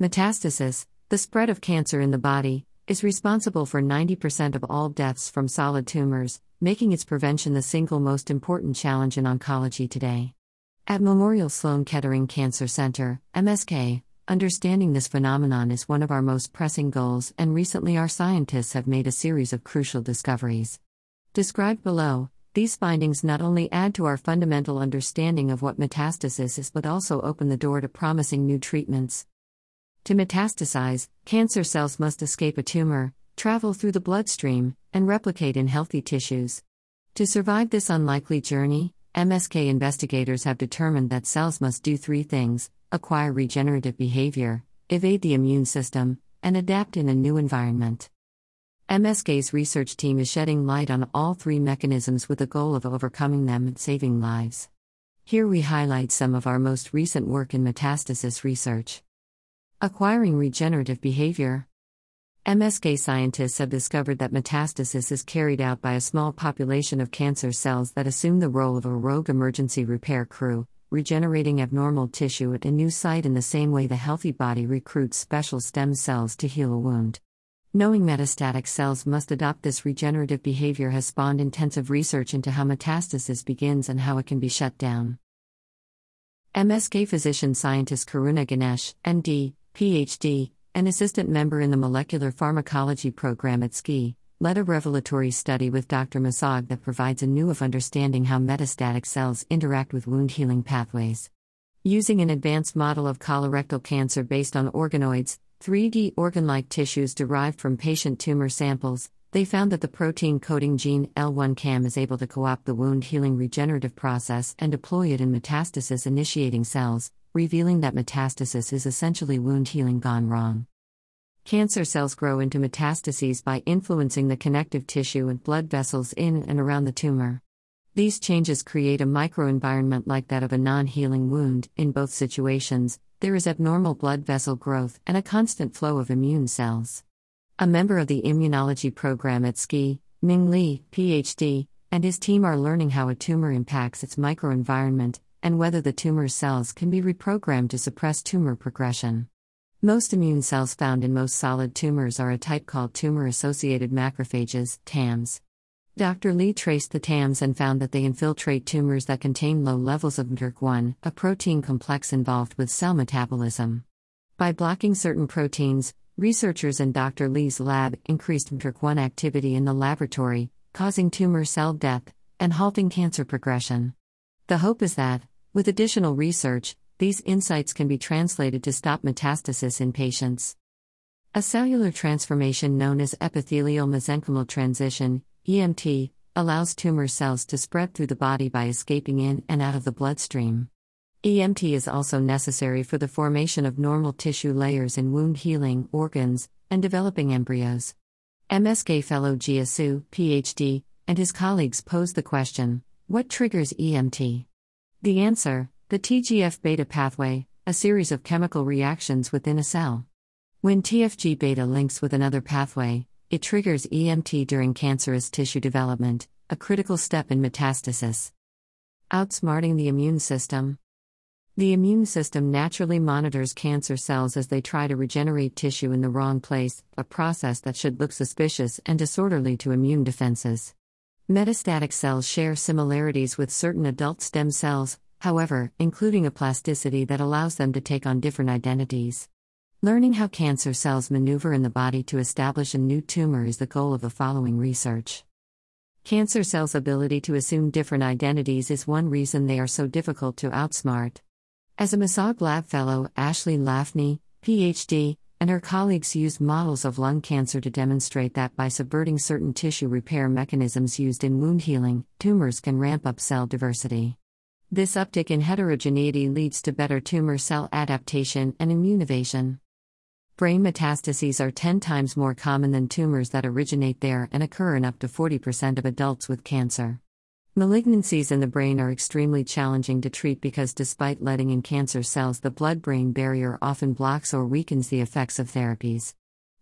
Metastasis, the spread of cancer in the body, is responsible for 90% of all deaths from solid tumors, making its prevention the single most important challenge in oncology today. At Memorial Sloan Kettering Cancer Center, MSK, understanding this phenomenon is one of our most pressing goals, and recently our scientists have made a series of crucial discoveries. Described below, these findings not only add to our fundamental understanding of what metastasis is but also open the door to promising new treatments. To metastasize, cancer cells must escape a tumor, travel through the bloodstream, and replicate in healthy tissues. To survive this unlikely journey, MSK investigators have determined that cells must do three things acquire regenerative behavior, evade the immune system, and adapt in a new environment. MSK's research team is shedding light on all three mechanisms with the goal of overcoming them and saving lives. Here we highlight some of our most recent work in metastasis research. Acquiring regenerative behavior. MSK scientists have discovered that metastasis is carried out by a small population of cancer cells that assume the role of a rogue emergency repair crew, regenerating abnormal tissue at a new site in the same way the healthy body recruits special stem cells to heal a wound. Knowing metastatic cells must adopt this regenerative behavior has spawned intensive research into how metastasis begins and how it can be shut down. MSK physician scientist Karuna Ganesh, MD, PhD, an assistant member in the molecular pharmacology program at SKI, led a revelatory study with Dr. Massagué that provides a new of understanding how metastatic cells interact with wound healing pathways. Using an advanced model of colorectal cancer based on organoids, 3D organ like tissues derived from patient tumor samples, they found that the protein coding gene L1CAM is able to co opt the wound healing regenerative process and deploy it in metastasis initiating cells, revealing that metastasis is essentially wound healing gone wrong. Cancer cells grow into metastases by influencing the connective tissue and blood vessels in and around the tumor. These changes create a microenvironment like that of a non healing wound. In both situations, there is abnormal blood vessel growth and a constant flow of immune cells. A member of the immunology program at SKI, Ming Li, PhD, and his team are learning how a tumor impacts its microenvironment and whether the tumor cells can be reprogrammed to suppress tumor progression. Most immune cells found in most solid tumors are a type called tumor associated macrophages, TAMs. Dr. Li traced the TAMs and found that they infiltrate tumors that contain low levels of mTORC1, a protein complex involved with cell metabolism. By blocking certain proteins, researchers in Dr. Li's lab increased mTORC1 activity in the laboratory, causing tumor cell death and halting cancer progression. The hope is that, with additional research, these insights can be translated to stop metastasis in patients. A cellular transformation known as epithelial mesenchymal transition, EMT, allows tumor cells to spread through the body by escaping in and out of the bloodstream. EMT is also necessary for the formation of normal tissue layers in wound healing, organs, and developing embryos. MSK fellow Jia Su, PhD, and his colleagues posed the question what triggers EMT? The answer the TGF beta pathway, a series of chemical reactions within a cell. When TFG beta links with another pathway, it triggers EMT during cancerous tissue development, a critical step in metastasis. Outsmarting the immune system. The immune system naturally monitors cancer cells as they try to regenerate tissue in the wrong place, a process that should look suspicious and disorderly to immune defenses. Metastatic cells share similarities with certain adult stem cells, however, including a plasticity that allows them to take on different identities. Learning how cancer cells maneuver in the body to establish a new tumor is the goal of the following research. Cancer cells' ability to assume different identities is one reason they are so difficult to outsmart. As a Massagué Lab fellow, Ashley Laughney, PhD, and her colleagues used models of lung cancer to demonstrate that by subverting certain tissue repair mechanisms used in wound healing, tumors can ramp up cell diversity. This uptick in heterogeneity leads to better tumor cell adaptation and immune evasion. Brain metastases are 10 times more common than tumors that originate there and occur in up to 40% of adults with cancer. Malignancies in the brain are extremely challenging to treat because, despite letting in cancer cells, the blood brain barrier often blocks or weakens the effects of therapies.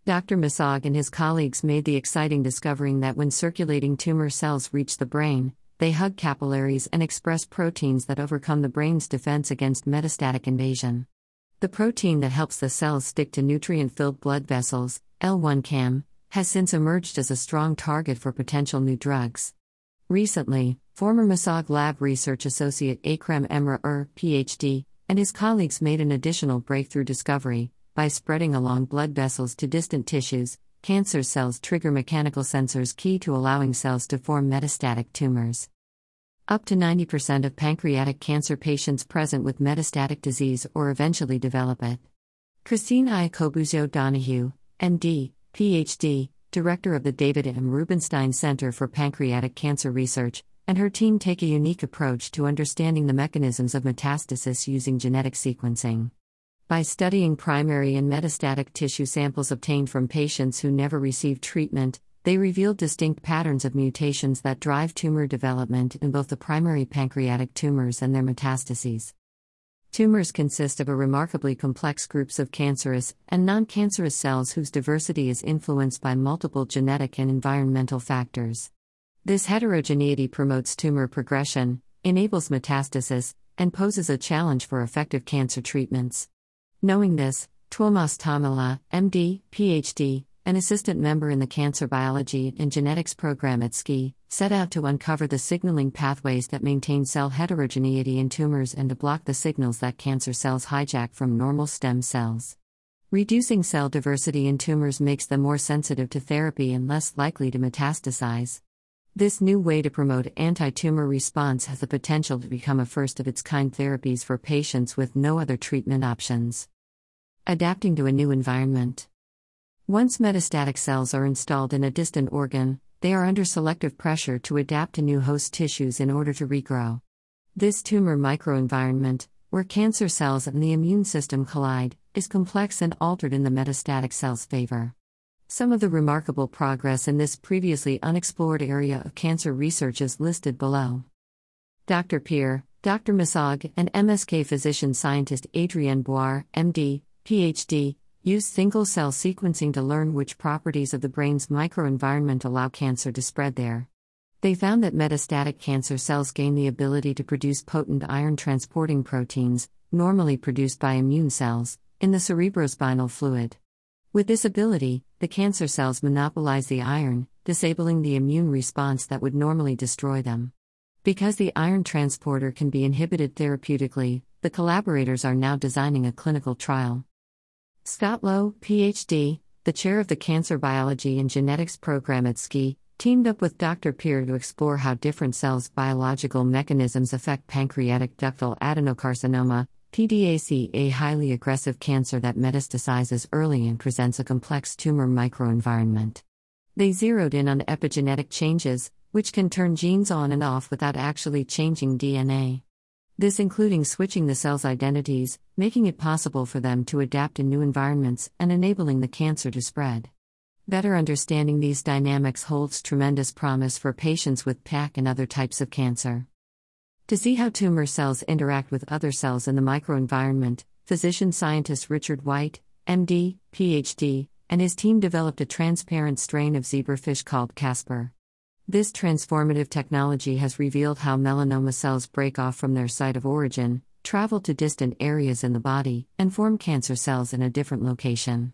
Dr. Massagué and his colleagues made the exciting discovery that when circulating tumor cells reach the brain, they hug capillaries and express proteins that overcome the brain's defense against metastatic invasion. The protein that helps the cells stick to nutrient filled blood vessels, L1CAM, has since emerged as a strong target for potential new drugs. Recently, former Massagué Lab research associate Akram Emre Ur, PhD, and his colleagues made an additional breakthrough discovery by spreading along blood vessels to distant tissues. Cancer cells trigger mechanical sensors key to allowing cells to form metastatic tumors. Up to 90% of pancreatic cancer patients present with metastatic disease or eventually develop it. Christine Iacobuzio Donahue, MD, PhD, director of the David M. Rubenstein Center for Pancreatic Cancer Research, and her team take a unique approach to understanding the mechanisms of metastasis using genetic sequencing. By studying primary and metastatic tissue samples obtained from patients who never received treatment, they revealed distinct patterns of mutations that drive tumor development in both the primary pancreatic tumors and their metastases. Tumors consist of a remarkably complex groups of cancerous and non-cancerous cells whose diversity is influenced by multiple genetic and environmental factors. This heterogeneity promotes tumor progression, enables metastasis, and poses a challenge for effective cancer treatments. Knowing this, Tuomas Tammela, MD, PhD, an assistant member in the Cancer Biology and Genetics program at SKI, set out to uncover the signaling pathways that maintain cell heterogeneity in tumors and to block the signals that cancer cells hijack from normal stem cells. Reducing cell diversity in tumors makes them more sensitive to therapy and less likely to metastasize. This new way to promote anti tumor response has the potential to become a first of its kind therapies for patients with no other treatment options. Adapting to a new environment. Once metastatic cells are installed in a distant organ, they are under selective pressure to adapt to new host tissues in order to regrow. This tumor microenvironment, where cancer cells and the immune system collide, is complex and altered in the metastatic cell's favor. Some of the remarkable progress in this previously unexplored area of cancer research is listed below. Dr. Pe'er, Dr. Massagué, and MSK physician scientist Adrienne Boire, MD, PhD, Use single cell sequencing to learn which properties of the brain's microenvironment allow cancer to spread there. They found that metastatic cancer cells gain the ability to produce potent iron transporting proteins, normally produced by immune cells, in the cerebrospinal fluid. With this ability, the cancer cells monopolize the iron, disabling the immune response that would normally destroy them. Because the iron transporter can be inhibited therapeutically, the collaborators are now designing a clinical trial. Scott Lowe, PhD, the chair of the Cancer Biology and Genetics program at SKI, teamed up with Dr. Pe'er to explore how different cells' biological mechanisms affect pancreatic ductal adenocarcinoma, PDAC, a highly aggressive cancer that metastasizes early and presents a complex tumor microenvironment. They zeroed in on epigenetic changes, which can turn genes on and off without actually changing DNA this including switching the cell's identities, making it possible for them to adapt in new environments and enabling the cancer to spread. Better understanding these dynamics holds tremendous promise for patients with PAC and other types of cancer. To see how tumor cells interact with other cells in the microenvironment, physician scientist Richard White, MD, PhD, and his team developed a transparent strain of zebrafish called Casper. This transformative technology has revealed how melanoma cells break off from their site of origin, travel to distant areas in the body, and form cancer cells in a different location.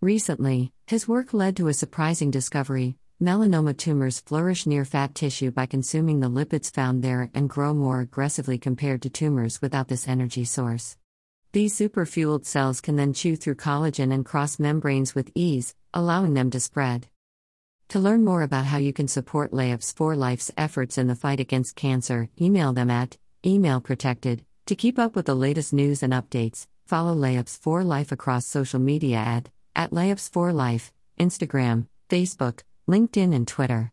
Recently, his work led to a surprising discovery melanoma tumors flourish near fat tissue by consuming the lipids found there and grow more aggressively compared to tumors without this energy source. These superfueled cells can then chew through collagen and cross membranes with ease, allowing them to spread. To learn more about how you can support Layups for Life's efforts in the fight against cancer, email them at email protected. To keep up with the latest news and updates, follow Layups for Life across social media at, at Layups for Life, Instagram, Facebook, LinkedIn, and Twitter.